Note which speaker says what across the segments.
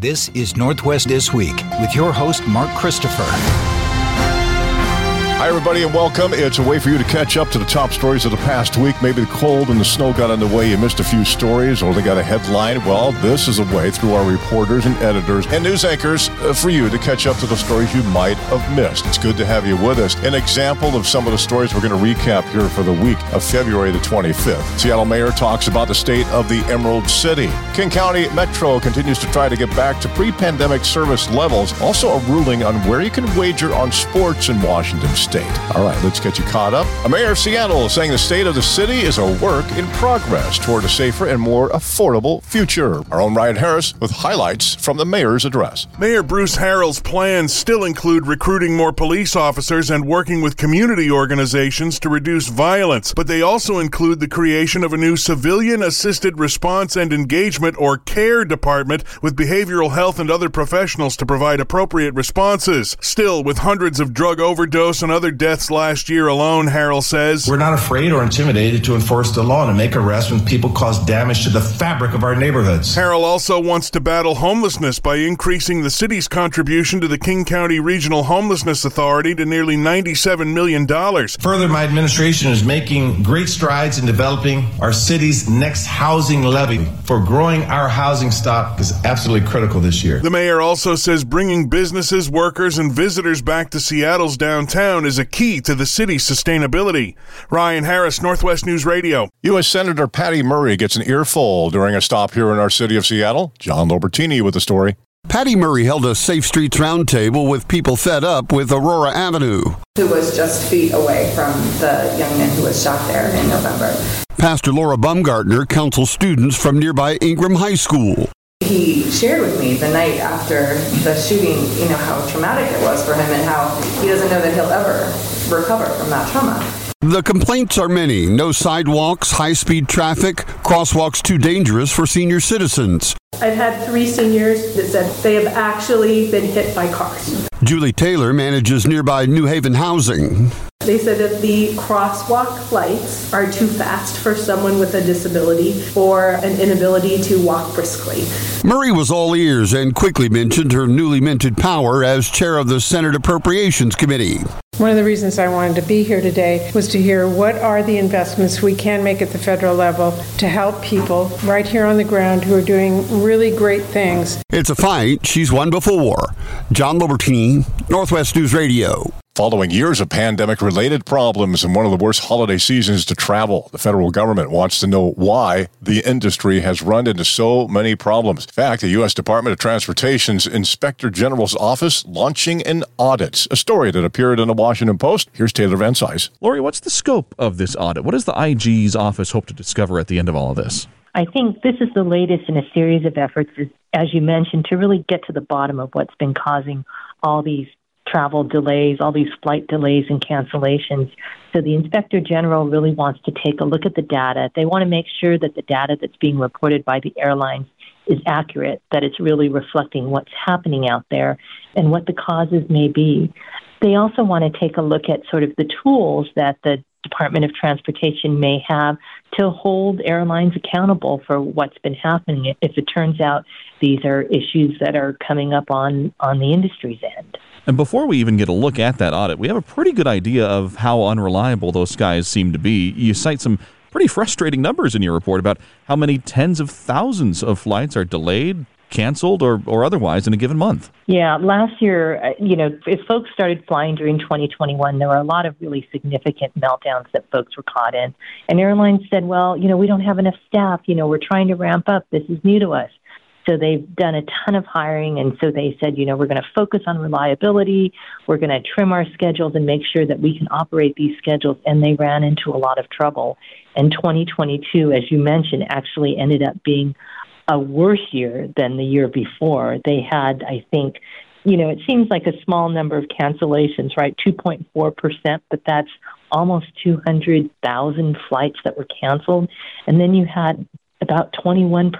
Speaker 1: This is Northwest This Week with your host, Mark Christopher.
Speaker 2: Hi, everybody, and welcome. It's a way for you to catch up to the top stories of the past week. Maybe the cold and the snow got in the way. You missed a few stories or they got a headline. Well, this is a way through our reporters and editors and news anchors uh, for you to catch up to the stories you might have missed. It's good to have you with us. An example of some of the stories we're going to recap here for the week of February the 25th. Seattle Mayor talks about the state of the Emerald City. King County Metro continues to try to get back to pre pandemic service levels. Also, a ruling on where you can wager on sports in Washington. All right, let's get you caught up. A mayor of Seattle is saying the state of the city is a work in progress toward a safer and more affordable future. Our own Ryan Harris with highlights from the mayor's address.
Speaker 3: Mayor Bruce Harrell's plans still include recruiting more police officers and working with community organizations to reduce violence, but they also include the creation of a new civilian assisted response and engagement or CARE department with behavioral health and other professionals to provide appropriate responses. Still, with hundreds of drug overdose and other deaths last year alone, Harrell says.
Speaker 4: We're not afraid or intimidated to enforce the law and make arrests when people cause damage to the fabric of our neighborhoods.
Speaker 3: Harrell also wants to battle homelessness by increasing the city's contribution to the King County Regional Homelessness Authority to nearly $97 million.
Speaker 4: Further, my administration is making great strides in developing our city's next housing levy for growing our housing stock is absolutely critical this year.
Speaker 3: The mayor also says bringing businesses, workers, and visitors back to Seattle's downtown is a key key to the city's sustainability. Ryan Harris, Northwest News Radio.
Speaker 2: U.S. Senator Patty Murray gets an earful during a stop here in our city of Seattle. John Lobertini with the story.
Speaker 5: Patty Murray held a Safe Streets roundtable with people fed up with Aurora Avenue.
Speaker 6: Who was just feet away from the young man who was shot there in November.
Speaker 5: Pastor Laura Bumgartner counsels students from nearby Ingraham High School.
Speaker 6: He shared with me the night after the shooting, you know, how traumatic it was for him and how he doesn't know that he'll ever recover from that trauma.
Speaker 5: The complaints are many no sidewalks, high speed traffic, crosswalks too dangerous for senior citizens.
Speaker 7: I've had three seniors that said they have actually been hit by cars.
Speaker 5: Julie Taylor manages nearby New Haven housing.
Speaker 7: They said that the crosswalk lights are too fast for someone with a disability or an inability to walk briskly.
Speaker 5: Murray was all ears and quickly mentioned her newly minted power as chair of the Senate Appropriations Committee.
Speaker 8: One of the reasons I wanted to be here today was to hear what are the investments we can make at the federal level to help people right here on the ground who are doing really great things.
Speaker 5: It's a fight she's won before. John Lobertini, Northwest News Radio.
Speaker 2: Following years of pandemic related problems and one of the worst holiday seasons to travel, the federal government wants to know why the industry has run into so many problems. In fact, the U.S. Department of Transportation's Inspector General's office launching an audit, a story that appeared in the Washington Post. Here's Taylor Van Cise.
Speaker 9: Lori, what's the scope of this audit? What does the IG's office hope to discover at the end of all of this?
Speaker 10: I think this is the latest in a series of efforts, as you mentioned, to really get to the bottom of what's been causing all these travel delays, all these flight delays and cancellations. So the inspector general really wants to take a look at the data. They want to make sure that the data that's being reported by the airlines is accurate, that it's really reflecting what's happening out there and what the causes may be. They also want to take a look at sort of the tools that the Department of Transportation may have to hold airlines accountable for what's been happening if it turns out these are issues that are coming up on, on the industry's end.
Speaker 9: And before we even get a look at that audit, we have a pretty good idea of how unreliable those skies seem to be. You cite some pretty frustrating numbers in your report about how many tens of thousands of flights are delayed, canceled, or, or otherwise in a given month.
Speaker 10: Yeah, last year, uh, you know, if folks started flying during 2021, there were a lot of really significant meltdowns that folks were caught in. And airlines said, well, you know, we don't have enough staff. You know, we're trying to ramp up. This is new to us. So they've done a ton of hiring. And so they said, you know, we're going to focus on reliability. We're going to trim our schedules and make sure that we can operate these schedules. And they ran into a lot of trouble. And 2022, as you mentioned, actually ended up being a worse year than the year before. They had, I think, you know, it seems like a small number of cancellations, right? 2.4%, but that's almost 200,000 flights that were canceled. And then you had about 21%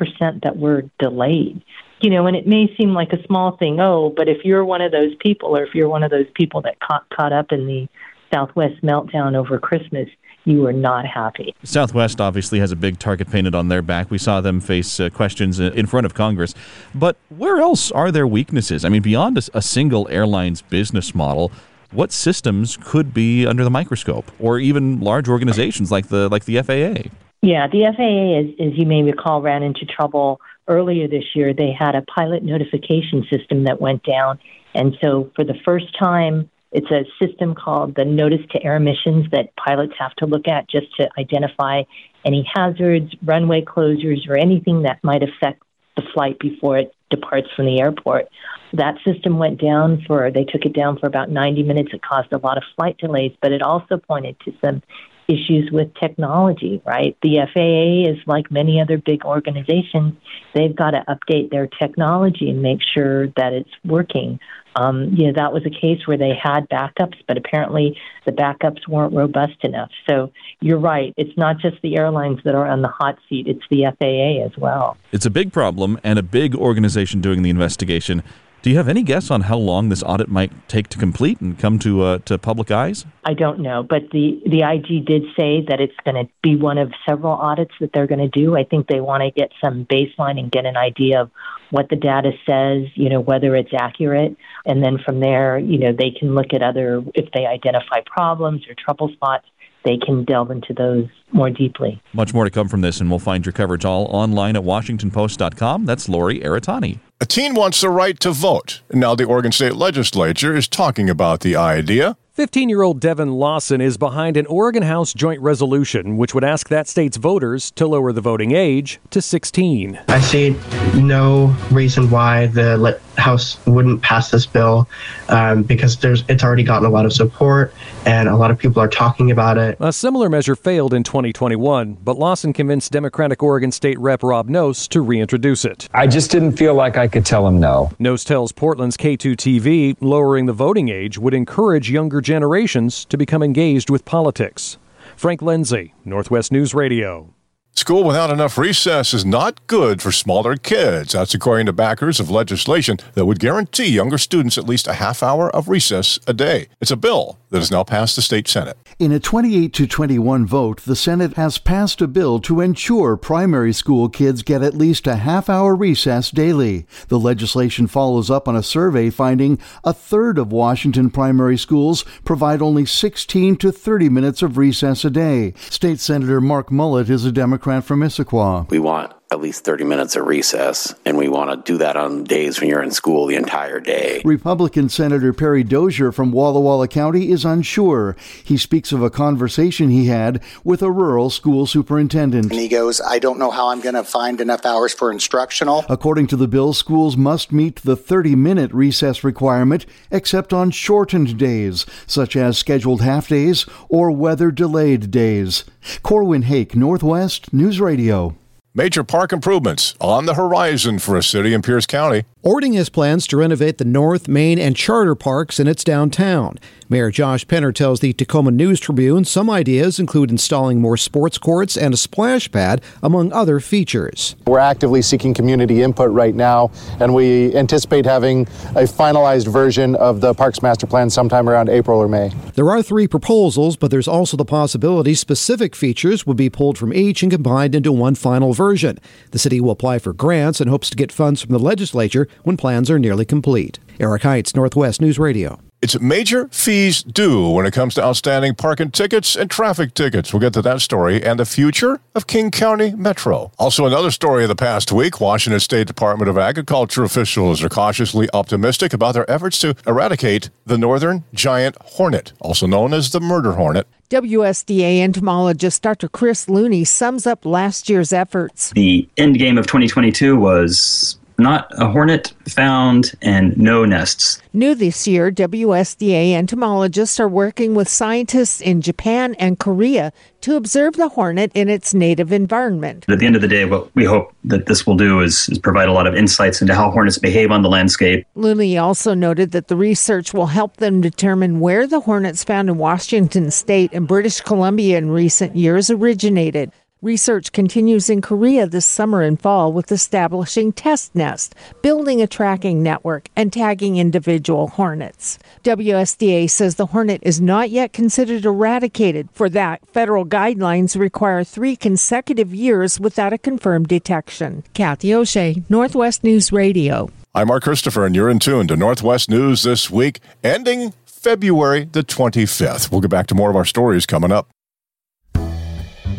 Speaker 10: that were delayed. You know, and it may seem like a small thing, oh, but if you're one of those people, or if you're one of those people that caught, caught up in the Southwest meltdown over Christmas, you are not happy.
Speaker 9: Southwest obviously has a big target painted on their back. We saw them face uh, questions in front of Congress. But where else are there weaknesses? I mean, beyond a, a single airline's business model, what systems could be under the microscope, or even large organizations like the like the FAA?
Speaker 10: Yeah, the FAA, as, as you may recall, ran into trouble earlier this year. They had a pilot notification system that went down. And so, for the first time, it's a system called the Notice to Air Missions that pilots have to look at just to identify any hazards, runway closures, or anything that might affect the flight before it departs from the airport. That system went down for, they took it down for about 90 minutes. It caused a lot of flight delays, but it also pointed to some issues with technology, right? The FAA is like many other big organizations. They've got to update their technology and make sure that it's working. Um, you know, that was a case where they had backups, but apparently the backups weren't robust enough. So you're right. It's not just the airlines that are on the hot seat, it's the FAA as well.
Speaker 9: It's a big problem and a big organization doing the investigation. Do you have any guess on how long this audit might take to complete and come to uh, to public eyes?
Speaker 10: I don't know, but the the IG did say that it's going to be one of several audits that they're going to do. I think they want to get some baseline and get an idea of what the data says, you know, whether it's accurate, and then from there, you know, they can look at other if they identify problems or trouble spots they can delve into those more deeply.
Speaker 9: Much more to come from this, and we'll find your coverage all online at WashingtonPost.com. That's Lori Aratani.
Speaker 2: A teen wants the right to vote. Now the Oregon State Legislature is talking about the idea.
Speaker 11: 15 year old Devin Lawson is behind an Oregon House joint resolution which would ask that state's voters to lower the voting age to 16.
Speaker 12: I see no reason why the House wouldn't pass this bill um, because there's it's already gotten a lot of support and a lot of people are talking about it.
Speaker 11: A similar measure failed in 2021, but Lawson convinced Democratic Oregon State Rep Rob Nosse to reintroduce it.
Speaker 13: I just didn't feel like I could tell him no.
Speaker 11: Nosse tells Portland's K2TV lowering the voting age would encourage younger generations to become engaged with politics. Frank Lindsay, Northwest News Radio.
Speaker 2: School without enough recess is not good for smaller kids. That's according to backers of legislation that would guarantee younger students at least a half hour of recess a day. It's a bill that has now passed the state Senate.
Speaker 14: In a 28 to 21 vote, the Senate has passed a bill to ensure primary school kids get at least a half hour recess daily. The legislation follows up on a survey finding a third of Washington primary schools provide only 16 to 30 minutes of recess a day. State Senator Mark Mullet is a Democrat Democrat from Issaquah.
Speaker 15: We want at least 30 minutes of recess, and we want to do that on days when you're in school the entire day.
Speaker 14: Republican Senator Perry Dozier from Walla Walla County is unsure. He speaks of a conversation he had with a rural school superintendent.
Speaker 16: And he goes, I don't know how I'm going to find enough hours for instructional.
Speaker 14: According to the bill, schools must meet the 30 minute recess requirement except on shortened days, such as scheduled half days or weather delayed days. Corwin Hake, Northwest News Radio.
Speaker 2: Major park improvements on the horizon for a city in Pierce County.
Speaker 17: Orting has plans to renovate the North, Main, and Charter parks in its downtown. Mayor Josh Penner tells the Tacoma News Tribune some ideas include installing more sports courts and a splash pad, among other features.
Speaker 18: We're actively seeking community input right now, and we anticipate having a finalized version of the Parks Master Plan sometime around April or May.
Speaker 17: There are three proposals, but there's also the possibility specific features would be pulled from each and combined into one final version. The city will apply for grants and hopes to get funds from the legislature when plans are nearly complete. Eric Heights, Northwest News Radio.
Speaker 2: It's major fees due when it comes to outstanding parking tickets and traffic tickets. We'll get to that story and the future of King County Metro. Also, another story of the past week Washington State Department of Agriculture officials are cautiously optimistic about their efforts to eradicate the northern giant hornet, also known as the murder hornet.
Speaker 19: WSDA entomologist Dr. Chris Looney sums up last year's efforts.
Speaker 20: The end game of 2022 was not a hornet found, and no nests.
Speaker 19: New this year, WSDA entomologists are working with scientists in Japan and Korea to observe the hornet in its native environment.
Speaker 20: At the end of the day, what we hope that this will do is, is provide a lot of insights into how hornets behave on the landscape.
Speaker 19: Looney also noted that the research will help them determine where the hornets found in Washington state and British Columbia in recent years originated. Research continues in Korea this summer and fall with establishing test nests, building a tracking network, and tagging individual hornets. WSDA says the hornet is not yet considered eradicated. For that, federal guidelines require three consecutive years without a confirmed detection. Kathy O'Shea, Northwest News Radio.
Speaker 2: I'm Mark Christopher, and you're in tune to Northwest News this week, ending February the 25th. We'll get back to more of our stories coming up.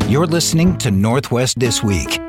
Speaker 1: You're listening to Northwest This Week.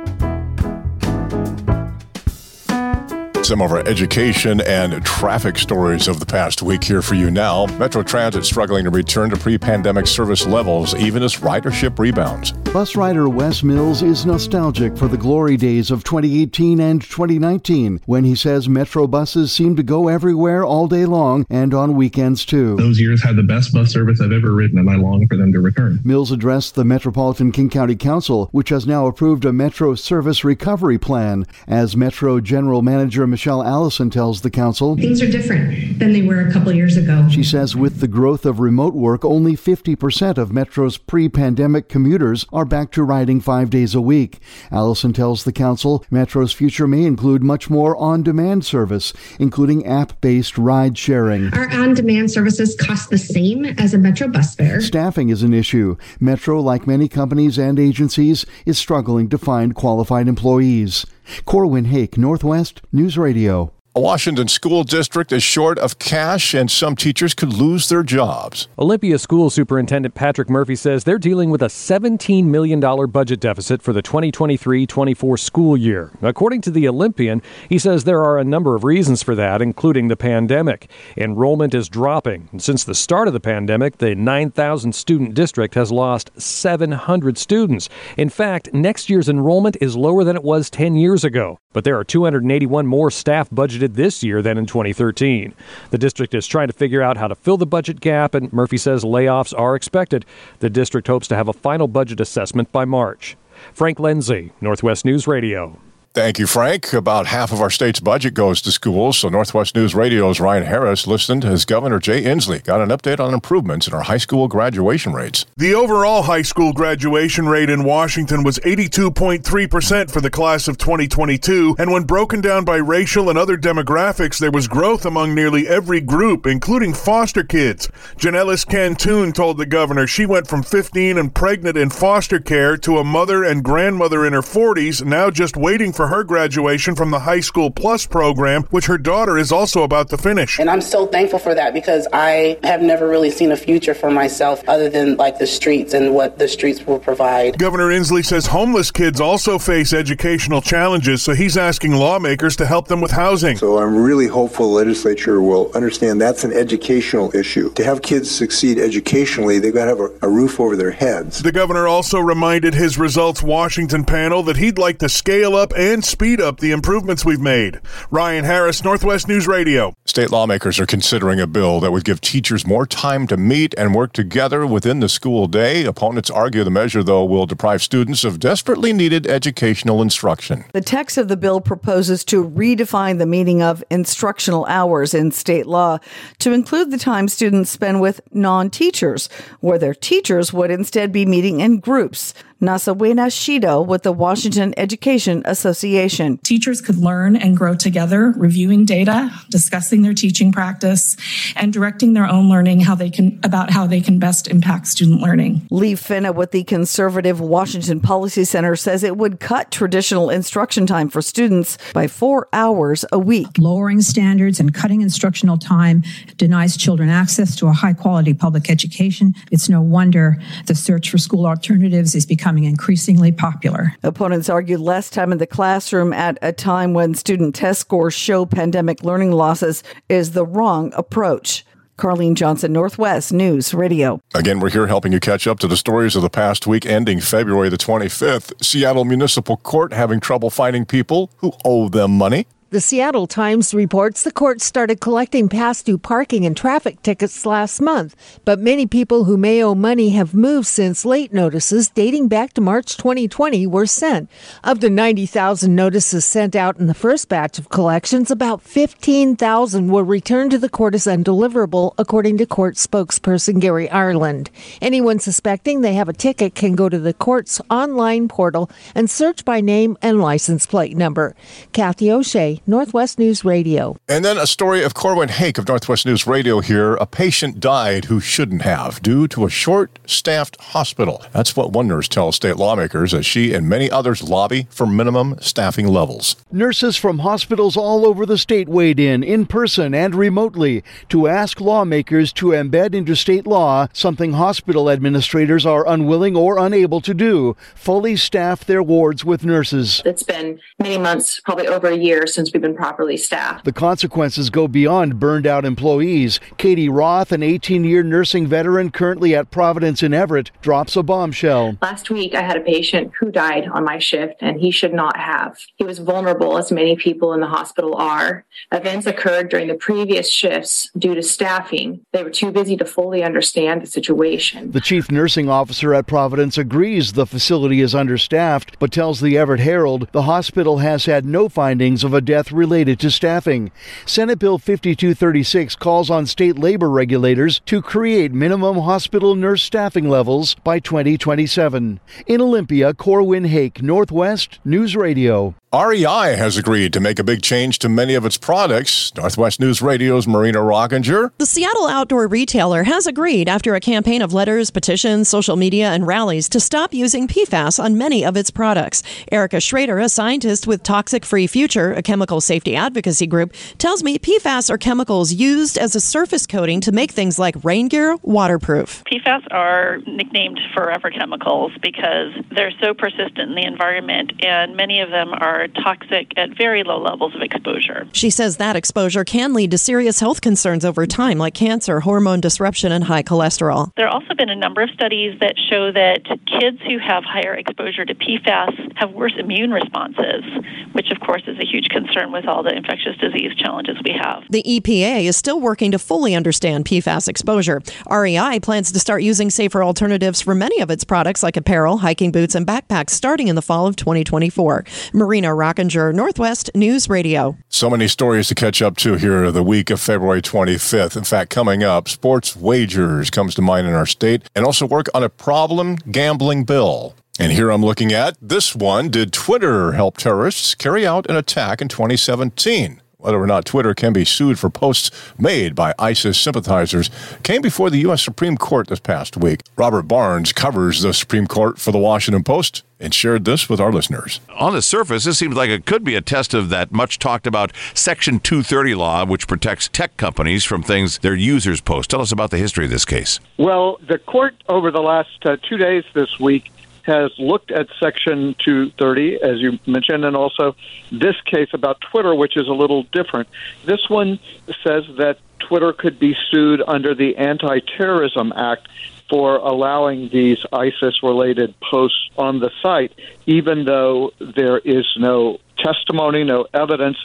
Speaker 2: Some of our education and traffic stories of the past week here for you now. Metro Transit struggling to return to pre pandemic service levels, even as ridership rebounds.
Speaker 14: Bus rider Wes Mills is nostalgic for the glory days of 2018 and 2019 when he says Metro buses seem to go everywhere all day long and on weekends too.
Speaker 21: Those years had the best bus service I've ever ridden, and I long for them to return.
Speaker 14: Mills addressed the Metropolitan King County Council, which has now approved a Metro service recovery plan. As Metro General Manager Michelle Allison tells the council,
Speaker 22: Things are different than they were a couple years ago.
Speaker 14: She says with the growth of remote work, only 50% of Metro's pre pandemic commuters are back to riding five days a week. Allison tells the council Metro's future may include much more on demand service, including app based ride sharing.
Speaker 22: Our on demand services cost the same as a Metro bus fare.
Speaker 14: Staffing is an issue. Metro, like many companies and agencies, is struggling to find qualified employees. Corwin Hake, Northwest News Radio.
Speaker 2: A Washington school district is short of cash, and some teachers could lose their jobs.
Speaker 11: Olympia School Superintendent Patrick Murphy says they're dealing with a $17 million budget deficit for the 2023 24 school year. According to the Olympian, he says there are a number of reasons for that, including the pandemic. Enrollment is dropping. Since the start of the pandemic, the 9,000 student district has lost 700 students. In fact, next year's enrollment is lower than it was 10 years ago, but there are 281 more staff budgeted this year than in 2013. The district is trying to figure out how to fill the budget gap, and Murphy says layoffs are expected. The district hopes to have a final budget assessment by March. Frank Lindsay, Northwest News Radio.
Speaker 2: Thank you, Frank. About half of our state's budget goes to schools, so Northwest News Radio's Ryan Harris listened as Governor Jay Inslee got an update on improvements in our high school graduation rates.
Speaker 3: The overall high school graduation rate in Washington was 82.3% for the class of 2022, and when broken down by racial and other demographics, there was growth among nearly every group, including foster kids. Janelis Cantoon told the governor she went from 15 and pregnant in foster care to a mother and grandmother in her 40s, now just waiting for her graduation from the High School Plus program, which her daughter is also about to finish.
Speaker 23: And I'm so thankful for that because I have never really seen a future for myself other than like the streets and what the streets will provide.
Speaker 3: Governor Inslee says homeless kids also face educational challenges, so he's asking lawmakers to help them with housing.
Speaker 24: So I'm really hopeful the legislature will understand that's an educational issue. To have kids succeed educationally, they've got to have a, a roof over their heads.
Speaker 3: The governor also reminded his Results Washington panel that he'd like to scale up and speed up the improvements we've made. Ryan Harris, Northwest News Radio.
Speaker 2: State lawmakers are considering a bill that would give teachers more time to meet and work together within the school day. Opponents argue the measure, though, will deprive students of desperately needed educational instruction.
Speaker 25: The text of the bill proposes to redefine the meaning of instructional hours in state law to include the time students spend with non teachers, where their teachers would instead be meeting in groups. Nasawena Shido with the Washington Education Association.
Speaker 26: Teachers could learn and grow together, reviewing data, discussing their teaching practice, and directing their own learning how they can about how they can best impact student learning.
Speaker 25: Liv Finne with the conservative Washington Policy Center says it would cut traditional instruction time for students by four hours a week.
Speaker 27: Lowering standards and cutting instructional time denies children access to a high quality public education. It's no wonder the search for school alternatives is becoming becoming increasingly popular.
Speaker 25: Opponents argue less time in the classroom at a time when student test scores show pandemic learning losses is the wrong approach. Carlene Johnson, Northwest News Radio.
Speaker 2: Again, we're here helping you catch up to the stories of the past week ending February the 25th. Seattle Municipal Court having trouble finding people who owe them money.
Speaker 19: The Seattle Times reports the court started collecting past due parking and traffic tickets last month, but many people who may owe money have moved since late notices dating back to March 2020 were sent. Of the 90,000 notices sent out in the first batch of collections, about 15,000 were returned to the court as undeliverable, according to court spokesperson Gary Ireland. Anyone suspecting they have a ticket can go to the court's online portal and search by name and license plate number. Kathy O'Shea, Northwest News Radio.
Speaker 2: And then a story of Corwin Hake of Northwest News Radio here. A patient died who shouldn't have due to a short staffed hospital. That's what one nurse tells state lawmakers as she and many others lobby for minimum staffing levels.
Speaker 14: Nurses from hospitals all over the state weighed in, in person and remotely, to ask lawmakers to embed into state law something hospital administrators are unwilling or unable to do fully staff their wards with nurses.
Speaker 28: It's been many months, probably over a year, since we've been properly staffed.
Speaker 14: The consequences go beyond burned out employees. Katie Roth, an 18 year nursing veteran currently at Providence in Everett, drops a bombshell.
Speaker 28: Last week, I had a patient who died on my shift, and he should not have. He was vulnerable, as many people in the hospital are. Events occurred during the previous shifts due to staffing. They were too busy to fully understand the situation.
Speaker 14: The chief nursing officer at Providence agrees the facility is understaffed, but tells the Everett Herald the hospital has had no findings of a death related to staffing. Senate Bill 5236 calls on state labor regulators to create minimum hospital nurse staffing levels by 2027. In Olympia, Corwin Hake, Northwest News Radio.
Speaker 2: REI has agreed to make a big change to many of its products. Northwest News Radio's Marina Rockinger.
Speaker 29: The Seattle outdoor retailer has agreed after a campaign of letters, petitions, social media, and rallies to stop using PFAS on many of its products. Erika Schreder, a scientist with Toxic Free Future, a chemical safety advocacy group, tells me PFAS are chemicals used as a surface coating to make things like rain gear waterproof.
Speaker 30: PFAS are nicknamed forever chemicals because they're so persistent in the environment, and many of them are toxic at very low levels of exposure.
Speaker 29: She says that exposure can lead to serious health concerns over time, like cancer, hormone disruption, and high cholesterol.
Speaker 30: There have also been a number of studies that show that kids who have higher exposure to PFAS have worse immune responses, which, of course, is a huge concern with all the infectious disease challenges we have.
Speaker 29: The EPA is still working to fully understand PFAS exposure. REI plans to start using safer alternatives for many of its products, like apparel, hiking boots, and backpacks, starting in the fall of 2024. Marina Rockinger, Northwest News Radio.
Speaker 2: So many stories to catch up to here the week of February 25th. In fact, coming up, sports wagers comes to mind in our state, and also work on a problem gambling bill. And here I'm looking at this one. Did Twitter help terrorists carry out an attack in 2017? Whether or not Twitter can be sued for posts made by ISIS sympathizers came before the U.S. Supreme Court this past week. Robert Barnes covers the Supreme Court for the Washington Post and shared this with our listeners.
Speaker 31: On the surface, this seems like it could be a test of that much talked about Section 230 law, which protects tech companies from things their users post. Tell us about the history of this case.
Speaker 32: Well, the court over the last uh, two days this week has looked at Section 230, as you mentioned, and also this case about Twitter, which is a little different. This one says that Twitter could be sued under the Anti Terrorism Act for allowing these ISIS related posts on the site, even though there is no testimony, no evidence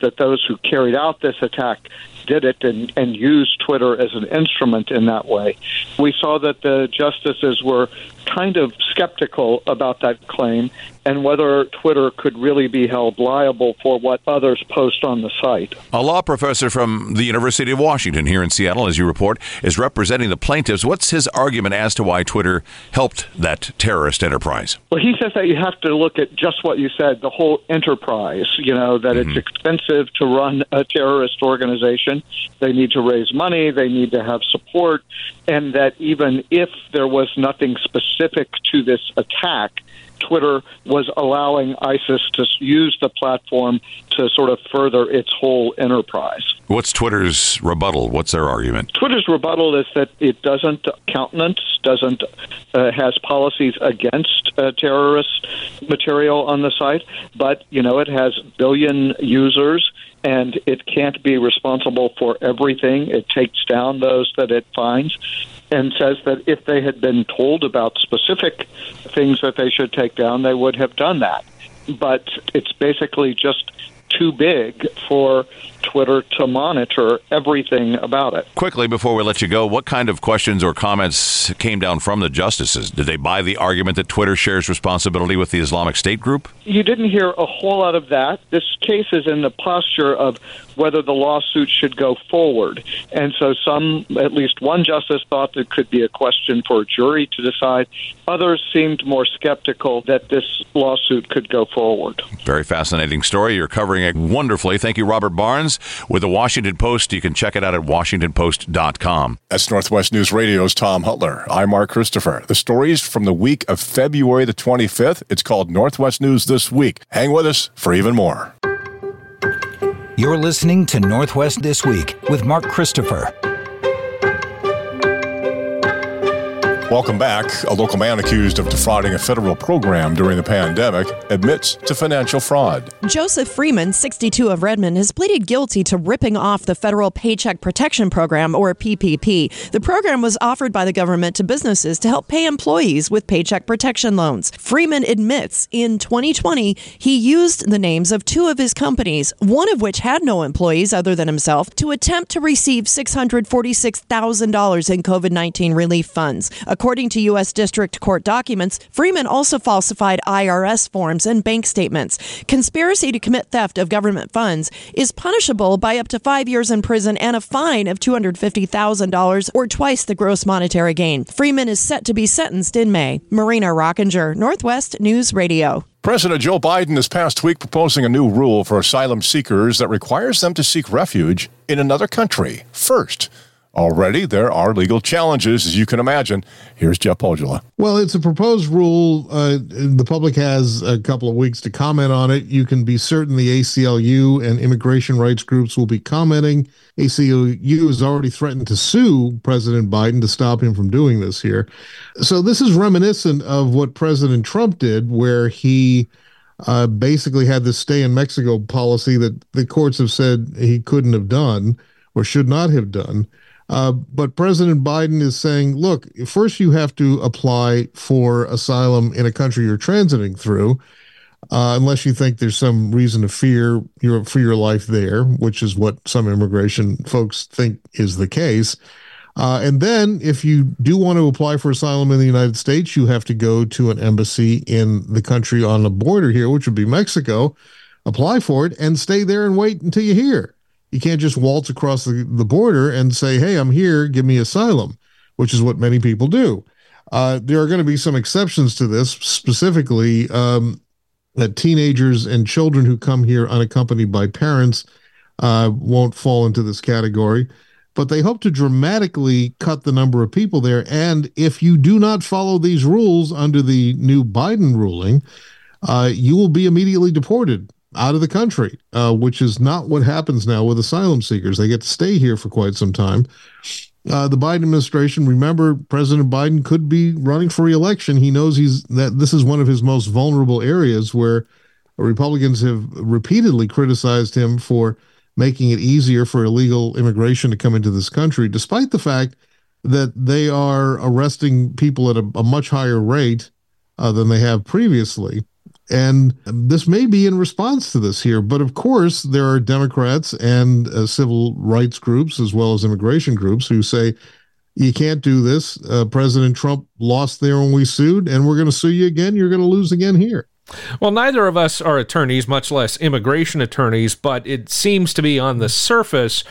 Speaker 32: that those who carried out this attack did it and, and used Twitter as an instrument in that way. We saw that the justices were kind of skeptical about that claim and whether Twitter could really be held liable for what others post on the site.
Speaker 31: A law professor from the University of Washington here in Seattle, as you report, is representing the plaintiffs. What's his argument as to why Twitter helped that terrorist enterprise?
Speaker 32: Well, he says that you have to look at just what you said, the whole enterprise, you know, that mm-hmm. it's expensive to run a terrorist organization. They need to raise money, they need to have support, and that even if there was nothing specific to this attack, Twitter was allowing ISIS to use the platform to sort of further its whole enterprise.
Speaker 31: What's Twitter's rebuttal? What's their argument?
Speaker 32: Twitter's rebuttal is that it doesn't countenance, doesn't uh, has policies against uh, terrorist material on the site, but you know it has billion users and it can't be responsible for everything. It takes down those that it finds and says that if they had been told about specific things that they should take down, they would have done that. But it's basically just too big for Twitter to monitor everything about it.
Speaker 31: Quickly, before we let you go, what kind of questions or comments came down from the justices? Did they buy the argument that Twitter shares responsibility with the Islamic State group?
Speaker 32: You didn't hear a whole lot of that. This case is in the posture of whether the lawsuit should go forward. And so some, at least one justice thought there could be a question for a jury to decide. Others seemed more skeptical that this lawsuit could go forward.
Speaker 31: Very fascinating story. You're covering it wonderfully. Thank you, Robert Barnes with the Washington Post. You can check it out at washingtonpost.com.
Speaker 2: That's Northwest News Radio's Tom Hutyler. I'm Mark Christopher. The stories from the week of February the 25th. It's called Northwest News This Week. Hang with us for even more.
Speaker 1: You're listening to Northwest This Week with Mark Christopher.
Speaker 2: Welcome back. A local man accused of defrauding a federal program during the pandemic admits to financial fraud.
Speaker 29: Joseph Freeman, 62 of Redmond, has pleaded guilty to ripping off the federal Paycheck Protection Program, or PPP. The program was offered by the government to businesses to help pay employees with paycheck protection loans. Freeman admits in 2020 he used the names of two of his companies, one of which had no employees other than himself, to attempt to receive $646,000 in COVID 19 relief funds. According to U.S. District Court documents, Freeman also falsified IRS forms and bank statements. Conspiracy to commit theft of government funds is punishable by up to five years in prison and a fine of $250,000 or twice the gross monetary gain. Freeman is set to be sentenced in May. Marina Rockinger, Northwest News Radio.
Speaker 2: President Joe Biden this past week proposing a new rule for asylum seekers that requires them to seek refuge in another country first. Already, there are legal challenges, as you can imagine. Here's Jeff Pohjola.
Speaker 33: Well, it's a proposed rule. Uh, the public has a couple of weeks to comment on it. You can be certain the ACLU and immigration rights groups will be commenting. ACLU has already threatened to sue President Biden to stop him from doing this here. So, this is reminiscent of what President Trump did, where he uh, basically had this stay in Mexico policy that the courts have said he couldn't have done or should not have done. Uh, but President Biden is saying, look, first you have to apply for asylum in a country you're transiting through, uh, unless you think there's some reason to fear your for your life there, which is what some immigration folks think is the case. Uh, and then, if you do want to apply for asylum in the United States, you have to go to an embassy in the country on the border here, which would be Mexico, apply for it, and stay there and wait until you hear. You can't just waltz across the, the border and say, hey, I'm here, give me asylum, which is what many people do. Uh, there are going to be some exceptions to this, specifically um, that teenagers and children who come here unaccompanied by parents uh, won't fall into this category. But they hope to dramatically cut the number of people there. And if you do not follow these rules under the new Biden ruling, uh, you will be immediately deported out of the country, uh, which is not what happens now with asylum seekers. They get to stay here for quite some time. Uh, the Biden administration, remember, President Biden could be running for reelection. He knows he's that this is one of his most vulnerable areas where Republicans have repeatedly criticized him for making it easier for illegal immigration to come into this country, despite the fact that they are arresting people at a, a much higher rate uh, than they have previously. And this may be in response to this here, but of course, there are Democrats and uh, civil rights groups as well as immigration groups who say, you can't do this. Uh, President Trump lost there when we sued, and we're going to sue you again. You're going to lose again here.
Speaker 34: Well, neither of us are attorneys, much less immigration attorneys, but it seems to be on the surface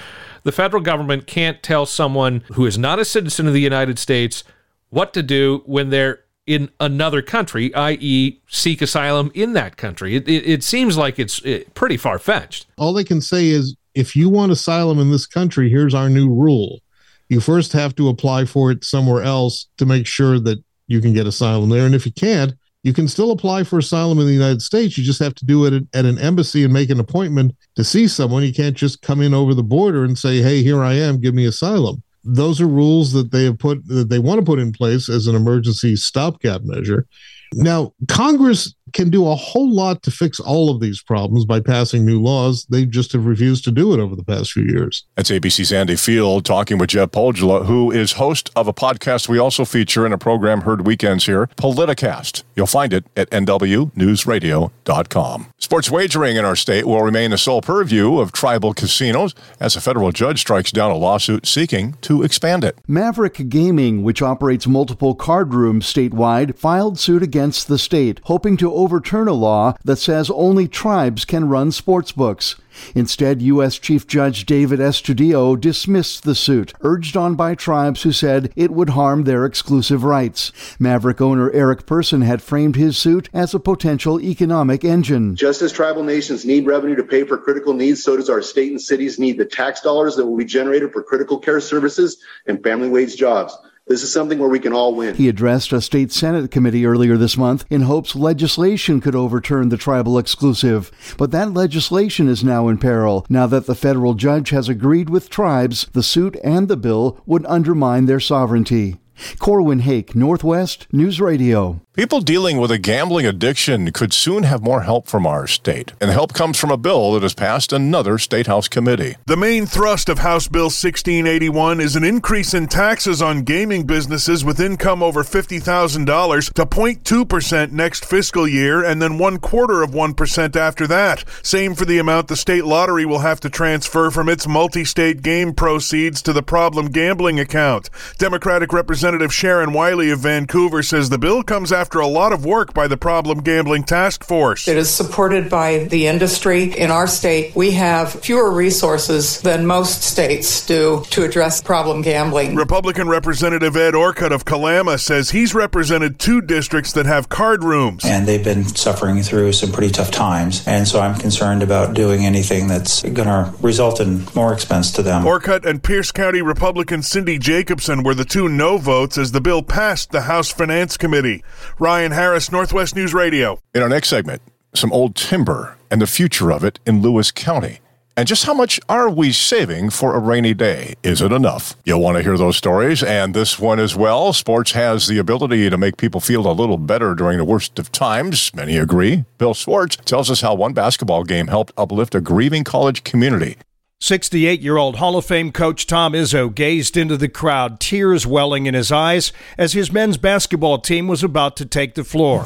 Speaker 34: the federal government can't tell someone who is not a citizen of the United States what to do when they're in another country, i.e., seek asylum in that country. It, it, it seems like it's pretty far fetched.
Speaker 33: All they can say is if you want asylum in this country, here's our new rule. You first have to apply for it somewhere else to make sure that you can get asylum there. And if you can't, you can still apply for asylum in the United States. You just have to do it at an embassy and make an appointment to see someone. You can't just come in over the border and say, hey, here I am, give me asylum those are rules that they have put that they want to put in place as an emergency stopgap measure. Now, Congress can do a whole lot to fix all of these problems by passing new laws. They just have refused to do it over the past few years.
Speaker 2: That's ABC's Andy Field talking with Jeff Pohjola, who is host of a podcast we also feature in a program heard weekends here, Politicast. You'll find it at NWNewsRadio.com. Sports wagering in our state will remain the sole purview of tribal casinos as a federal judge strikes down a lawsuit seeking to expand it.
Speaker 14: Maverick Gaming, which operates multiple card rooms statewide, filed suit against the state, hoping to overturn a law that says only tribes can run sports books. Instead, U.S. Chief Judge David Estudillo dismissed the suit, urged on by tribes who said it would harm their exclusive rights. Maverick owner Eric Persson had framed his suit as a potential economic engine.
Speaker 35: Just as tribal nations need revenue to pay for critical needs, so does our state and cities need the tax dollars that will be generated for critical care services and family wage jobs. This is something where we can all win.
Speaker 14: He addressed a state Senate committee earlier this month in hopes legislation could overturn the tribal exclusive. But that legislation is now in peril. Now that the federal judge has agreed with tribes, the suit and the bill would undermine their sovereignty. Corwin Hake, Northwest News Radio.
Speaker 2: People dealing with a gambling addiction could soon have more help from our state, and the help comes from a bill that has passed another State House committee.
Speaker 3: The main thrust of House Bill 1681 is an increase in taxes on gaming businesses with income over $50,000 to 0.2% next fiscal year and then one quarter of 1% after that. Same for the amount the state lottery will have to transfer from its multi state game proceeds to the problem gambling account. Democratic Representative Sharon Wylie of Vancouver says the bill comes after after a lot of work by the Problem Gambling Task Force.
Speaker 36: It is supported by the industry. In our state, we have fewer resources than most states do to address problem gambling.
Speaker 3: Republican Representative Ed Orcutt of Kalama says he's represented two districts that have card rooms.
Speaker 37: And they've been suffering through some pretty tough times. And so I'm concerned about doing anything that's going to result in more expense to them.
Speaker 3: Orcutt and Pierce County Republican Cyndy Jacobsen were the two no votes as the bill passed the House Finance Committee. Ryan Harris, Northwest News Radio.
Speaker 2: In our next segment, some old timber and the future of it in Lewis County. And just how much are we saving for a rainy day? Is it enough? You'll want to hear those stories and this one as well. Sports has the ability to make people feel a little better during the worst of times. Many agree. Bill Schwartz tells us how one basketball game helped uplift a grieving college community.
Speaker 38: 68 year old Hall of Fame coach Tom Izzo gazed into the crowd, tears welling in his eyes, as his men's basketball team was about to take the floor.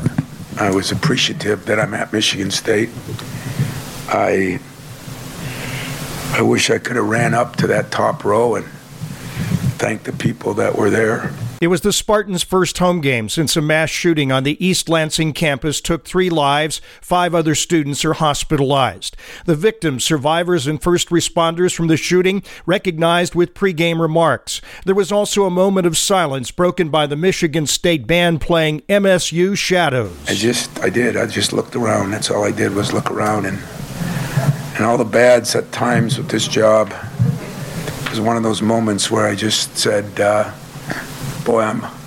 Speaker 39: I was appreciative that I'm at Michigan State. I I wish I could have ran up to that top row and thanked the people that were there.
Speaker 38: It was the Spartans' first home game since a mass shooting on the East Lansing campus took three lives. Five other students are hospitalized. The victims, survivors, and first responders from the shooting recognized with pregame remarks. There was also a moment of silence broken by the Michigan State Band playing MSU Shadows.
Speaker 39: I just, I did. I just looked around. That's all I did was look around and and all the bads at times with this job. It was one of those moments where I just said, uh, boy,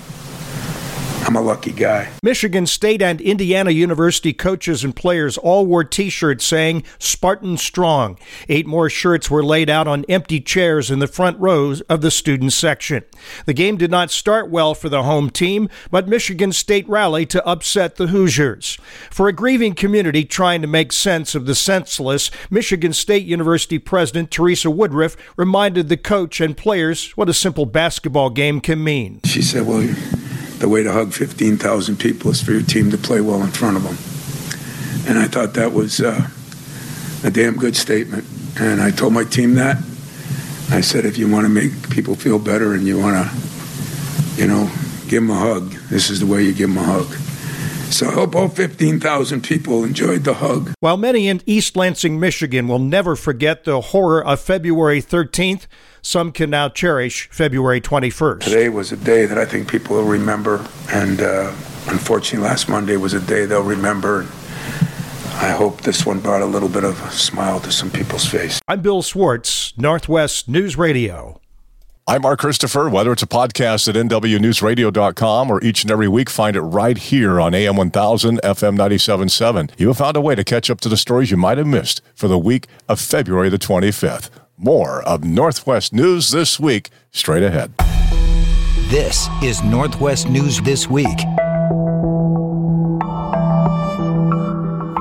Speaker 39: I'm a lucky guy.
Speaker 38: Michigan State and Indiana University coaches and players all wore t shirts saying Spartan Strong. Eight more shirts were laid out on empty chairs in the front rows of the student section. The game did not start well for the home team, but Michigan State rallied to upset the Hoosiers. For a grieving community trying to make sense of the senseless, Michigan State University President Teresa Woodruff reminded the coach and players what a simple basketball game can mean.
Speaker 39: She said, Well, the way to hug 15,000 people is for your team to play well in front of them. And I thought that was uh, a damn good statement. And I told my team that. I said, if you want to make people feel better and you want to, you know, give them a hug, this is the way you give them a hug. So I hope all 15,000 people enjoyed the hug.
Speaker 38: While many in East Lansing, Michigan will never forget the horror of February 13th, some can now cherish February 21st.
Speaker 39: Today was a day that I think people will remember, and uh, unfortunately, last Monday was a day they'll remember. I hope this one brought a little bit of a smile to some people's face.
Speaker 38: I'm Bill Schwartz, Northwest News Radio.
Speaker 2: I'm Mark Christopher. Whether it's a podcast at NWNewsRadio.com or each and every week, find it right here on AM 1000, FM 97.7. You have found a way to catch up to the stories you might have missed for the week of February the 25th. More of Northwest News This Week straight ahead.
Speaker 1: This is Northwest News This Week.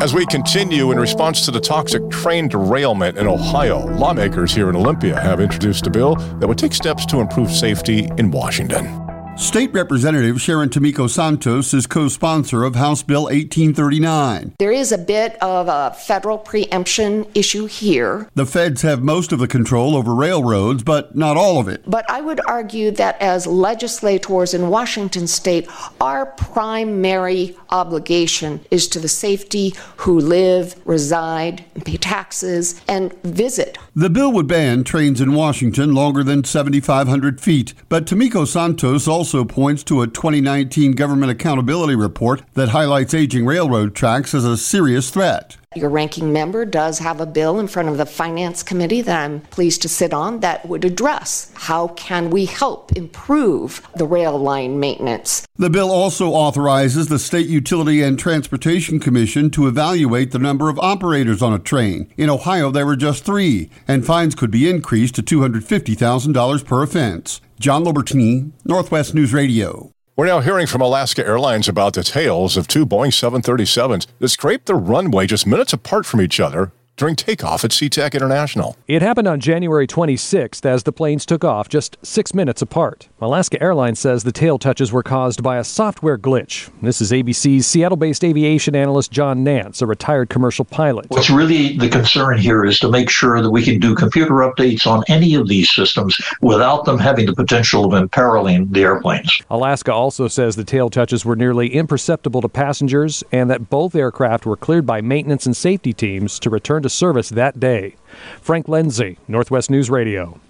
Speaker 2: As we continue, in response to the toxic train derailment in Ohio, lawmakers here in Olympia have introduced a bill that would take steps to improve safety in Washington.
Speaker 40: State Representative Sharon Tomiko Santos is co sponsor of House Bill 1839.
Speaker 41: There is a bit of a federal preemption issue here.
Speaker 40: The feds have most of the control over railroads, but not all of it.
Speaker 41: But I would argue that as legislators in Washington state, our primary obligation is to the safety who live, reside, pay taxes, and visit.
Speaker 40: The bill would ban trains in Washington longer than 7,500 feet, but Tomiko Santos also also points to a 2019 government accountability report that highlights aging railroad tracks as a serious threat.
Speaker 41: Your ranking member does have a bill in front of the Finance Committee that I'm pleased to sit on that would address how can we help improve the rail line maintenance.
Speaker 40: The bill also authorizes the State Utility and Transportation Commission to evaluate the number of operators on a train. In Ohio, there were just three, and fines could be increased to $250,000 per offense. John Lobertini, Northwest News Radio.
Speaker 2: We're now hearing from Alaska Airlines about the tails of two Boeing 737s that scraped the runway just minutes apart from each other during takeoff at SeaTac International.
Speaker 11: It happened on January 26th as the planes took off just six minutes apart. Alaska Airlines says the tail touches were caused by a software glitch. This is ABC's Seattle based aviation analyst John Nance, a retired commercial pilot.
Speaker 42: What's really the concern here is to make sure that we can do computer updates on any of these systems without them having the potential of imperiling the airplanes.
Speaker 11: Alaska also says the tail touches were nearly imperceptible to passengers and that both aircraft were cleared by maintenance and safety teams to return to service that day. Frank Lindsay, Northwest News Radio.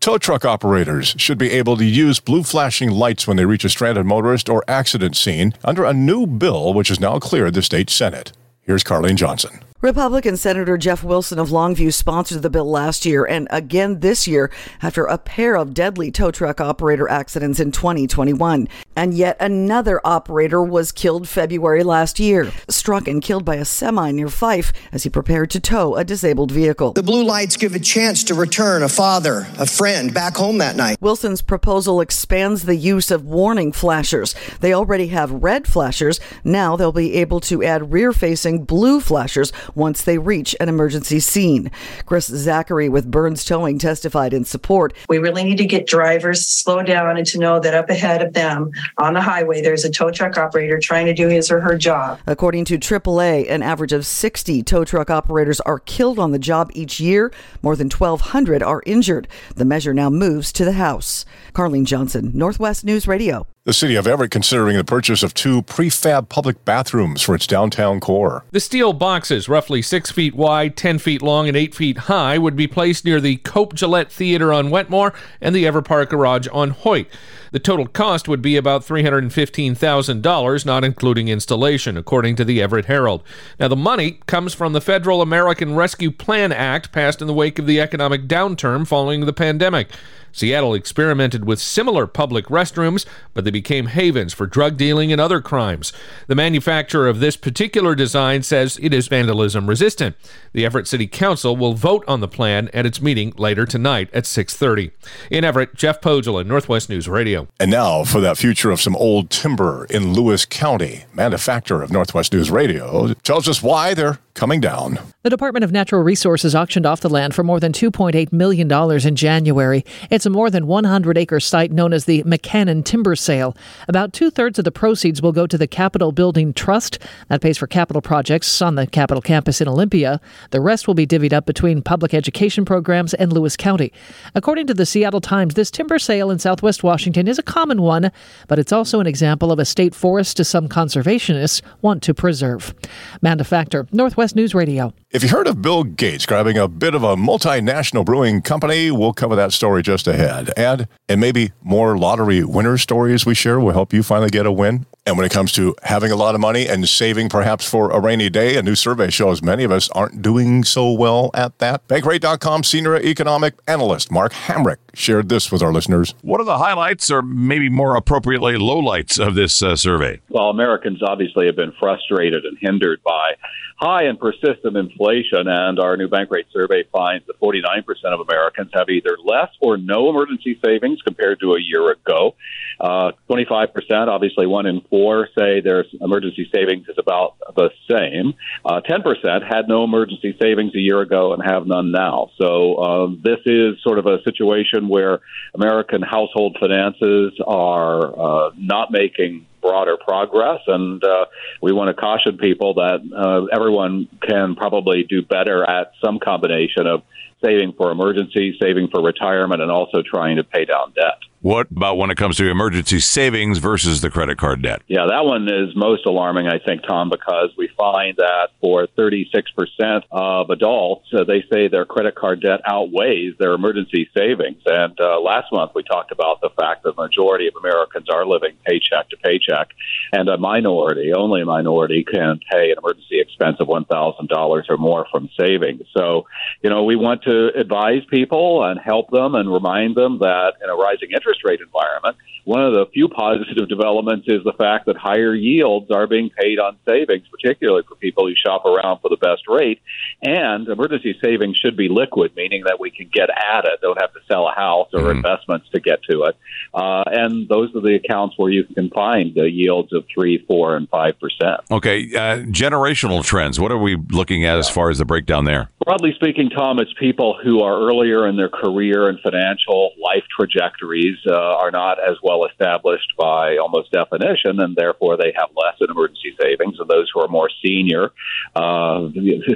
Speaker 2: Tow truck operators should be able to use blue flashing lights when they reach a stranded motorist or accident scene under a new bill which has now cleared the state Senate. Here's Carlene Johnson.
Speaker 25: Republican Senator Jeff Wilson of Longview sponsored the bill last year and again this year after a pair of deadly tow truck operator accidents in 2021. And yet another operator was killed February last year, struck and killed by a semi near Fife as he prepared to tow a disabled vehicle.
Speaker 35: The blue lights give a chance to return a father, a friend back home that night.
Speaker 25: Wilson's proposal expands the use of warning flashers. They already have red flashers. Now they'll be able to add rear facing blue flashers once they reach an emergency scene. Chris Zachary with Burns Towing testified in support.
Speaker 12: We really need to get drivers to slow down and to know that up ahead of them on the highway, there's a tow truck operator trying to do his or her job.
Speaker 25: According to AAA, an average of 60 tow truck operators are killed on the job each year. More than 1,200 are injured. The measure now moves to the House. Carlene Johnson, Northwest News Radio.
Speaker 2: The city of Everett considering the purchase of two prefab public bathrooms for its downtown core.
Speaker 34: The steel boxes, roughly six feet wide, 10 feet long, and 8 feet high, would be placed near the Cope Gillette Theater on Wetmore and the Everpark Garage on Hoyt. The total cost would be about $315,000, not including installation, according to the Everett Herald. Now, the money comes from the Federal American Rescue Plan Act passed in the wake of the economic downturn following the pandemic. Seattle experimented with similar public restrooms, but they became havens for drug dealing and other crimes. The manufacturer of this particular design says it is vandalism resistant. The Everett City Council will vote on the plan at its meeting later tonight at 6:30. In Everett, Jeff Pogel, of Northwest News Radio.
Speaker 2: And now for that future of some old timber in Lewis County. Manda Factor of Northwest News Radio tells us why they're coming down.
Speaker 43: The Department of Natural Resources auctioned off the land for more than $2.8 million in January. It's a more than 100 acre site known as the McCannon Timber Sale. About two thirds of the proceeds will go to the Capitol Building Trust. That pays for capital projects on the Capitol campus in Olympia. The rest will be divvied up between public education programs and Lewis County. According to the Seattle Times, this timber sale in southwest Washington is a common one, but it's also an example of a state forest some conservationists want to preserve. Manda Factor, Northwest News Radio.
Speaker 2: If you heard of Bill Gates grabbing a bit of a multinational brewing company, we'll cover that story just ahead. And and maybe more lottery winner stories we share will help you finally get a win. And when it comes to having a lot of money and saving perhaps for a rainy day, a new survey shows many of us aren't doing so well at that. Bankrate.com senior economic analyst Mark Hamrick shared this with our listeners.
Speaker 31: What are the highlights or maybe more appropriately lowlights of this uh, survey?
Speaker 44: Well, Americans obviously have been frustrated and hindered by high and persistent inflation, and our new Bankrate survey finds that 49% of Americans have either less or no emergency savings compared to a year ago. Uh, 25%, obviously one in or say their emergency savings is about the same. Uh, 10% had no emergency savings a year ago and have none now. So um, this is sort of a situation where American household finances are uh, not making broader progress. And uh, we want to caution people that uh, everyone can probably do better at some combination of saving for emergency, saving for retirement, and also trying to pay down debt.
Speaker 31: What about when it comes to emergency savings versus the credit card debt?
Speaker 44: Yeah, that one is most alarming, I think, Tom, because we find that for 36% of adults, uh, they say their credit card debt outweighs their emergency savings. And uh, last month we talked about the fact that the majority of Americans are living paycheck to paycheck, and a minority, only a minority, can pay an emergency expense of $1,000 or more from savings. So, you know, we want to advise people and help them and remind them that in a rising interest interest rate environment, one of the few positive developments is the fact that higher yields are being paid on savings, particularly for people who shop around for the best rate. And emergency savings should be liquid, meaning that we can get at it, don't have to sell a house or mm-hmm. investments to get to it. Uh, and those are the accounts where you can find the yields of three, four, and five percent.
Speaker 31: Okay, uh, generational trends. What are we looking at as far as the breakdown there?
Speaker 44: Broadly speaking, Tom, it's people who are earlier in their career and financial life trajectories uh, are not as well established by almost definition, and therefore they have less in emergency savings. And those who are more senior, uh,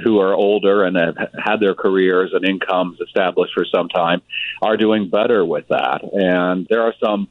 Speaker 44: who are older and have had their careers and incomes established for some time, are doing better with that. And there are some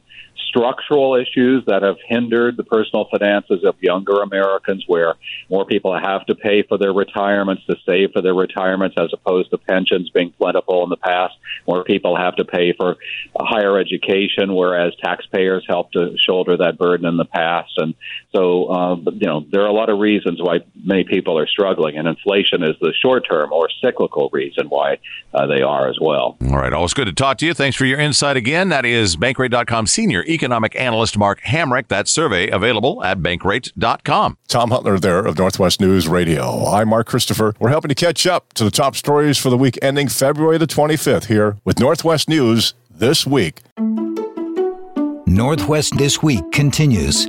Speaker 44: structural issues that have hindered the personal finances of younger Americans, where more people have to pay for their retirements to save for their retirements as opposed to pensions being plentiful in the past. More people have to pay for higher education, whereas taxpayers helped to shoulder that burden in the past. And so, uh, you know, there are a lot of reasons why many people are struggling, and inflation is the short term or cyclical reason why uh, they are as well.
Speaker 31: All right. Always good to talk to you. Thanks for your insight again. That is Bankrate.com senior economic analyst Mark Hamrick. That survey available at bankrate.com.
Speaker 2: Tom Hutyler there of Northwest News Radio. I'm Mark Christopher. We're helping to catch up to the top stories for the week ending February the 25th here with Northwest News this week.
Speaker 1: Northwest This Week continues.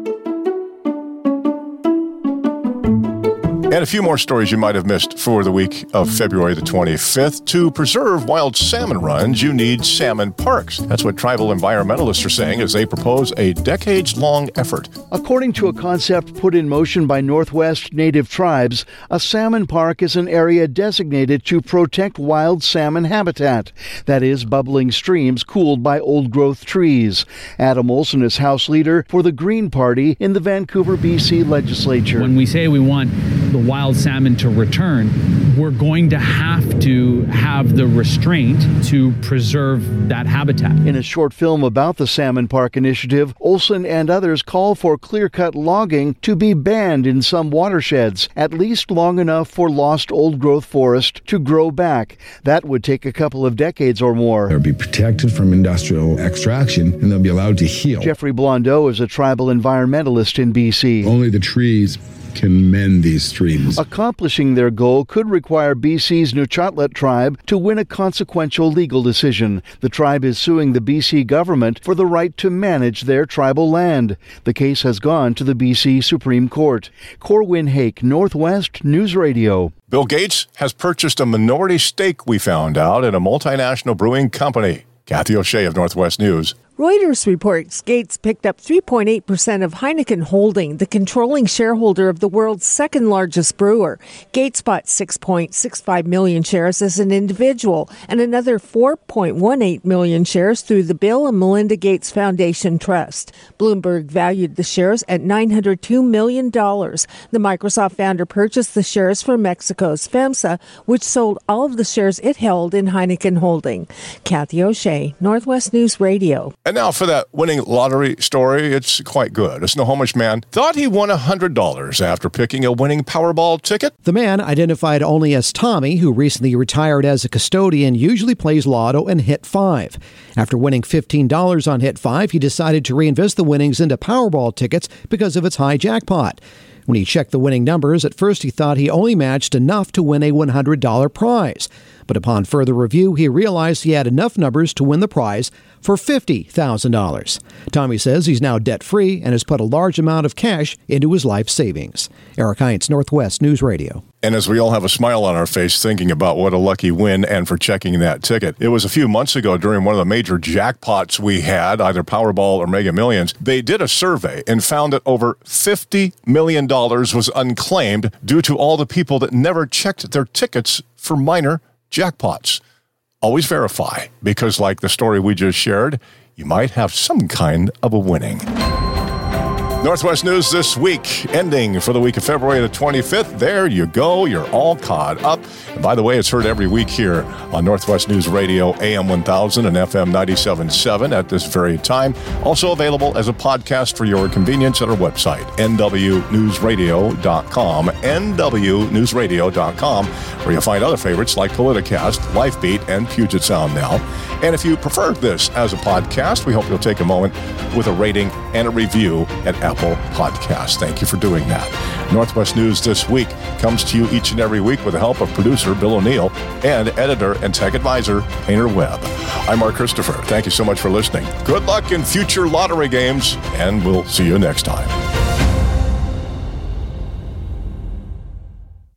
Speaker 2: And a few more stories you might have missed for the week of February the 25th. To preserve wild salmon runs, you need salmon parks. That's what tribal environmentalists are saying as they propose a decades long effort.
Speaker 14: According to a concept put in motion by Northwest Native tribes, a salmon park is an area designated to protect wild salmon habitat, that is, bubbling streams cooled by old growth trees. Adam Olsen is House Leader for the Green Party in the Vancouver, BC legislature.
Speaker 45: When we say we want the wild salmon to return, we're going to have to have the restraint to preserve that habitat.
Speaker 14: In a short film about the Salmon Park initiative, Olsen and others call for clear cut logging to be banned in some watersheds, at least long enough for lost old growth forest to grow back. That would take a couple of decades or more.
Speaker 46: They'll be protected from industrial extraction and they'll be allowed to heal.
Speaker 14: Jeffrey Blondeau is a tribal environmentalist in BC.
Speaker 46: Only the trees can mend these streams.
Speaker 14: Accomplishing their goal could require BC's Nuchatlaht tribe to win a consequential legal decision. The tribe is suing the BC government for the right to manage their tribal land. The case has gone to the BC Supreme Court. Corwin Hake, Northwest News Radio.
Speaker 2: Bill Gates has purchased a minority stake, we found out, in a multinational brewing company. Kathy O'Shea of Northwest News.
Speaker 47: Reuters reports Gates picked up 3.8% of Heineken Holding, the controlling shareholder of the world's second largest brewer. Gates bought 6.65 million shares as an individual and another 4.18 million shares through the Bill and Melinda Gates Foundation Trust. Bloomberg valued the shares at $902 million. The Microsoft founder purchased the shares from Mexico's FEMSA, which sold all of the shares it held in Heineken Holding. Kathy O'Shea, Northwest News Radio.
Speaker 2: And now for that winning lottery story, it's quite good. A Snohomish man thought he won $100 after picking a winning Powerball ticket.
Speaker 43: The man, identified only as Tommy, who recently retired as a custodian, usually plays lotto and hit 5. After winning $15 on hit 5, he decided to reinvest the winnings into Powerball tickets because of its high jackpot. When he checked the winning numbers, at first he thought he only matched enough to win a $100 prize. But upon further review, he realized he had enough numbers to win the prize for $50,000. Tommy says he's now debt free and has put a large amount of cash into his life savings. Eric Heinz, Northwest News Radio.
Speaker 2: And as we all have a smile on our face thinking about what a lucky win and for checking that ticket, it was a few months ago during one of the major jackpots we had, either Powerball or Mega Millions. They did a survey and found that over $50 million was unclaimed due to all the people that never checked their tickets for minor jackpots. Always verify because, like the story we just shared, you might have some kind of a winning. Northwest News this week, ending for the week of February the 25th. There you go. You're all caught up. And by the way, it's heard every week here on Northwest News Radio, AM 1000 and FM 97.7 at this very time. Also available as a podcast for your convenience at our website, nwnewsradio.com, nwnewsradio.com, where you'll find other favorites like Politicast, Lifebeat, and Puget Sound Now. And if you prefer this as a podcast, we hope you'll take a moment with a rating and a review at Podcasts. Thank you for doing that. Northwest News this week comes to you each and every week with the help of producer Bill O'Neill and editor and tech advisor Painter Webb. I'm Mark Christopher. Thank you so much for listening. Good luck in future lottery games, and we'll see you next time.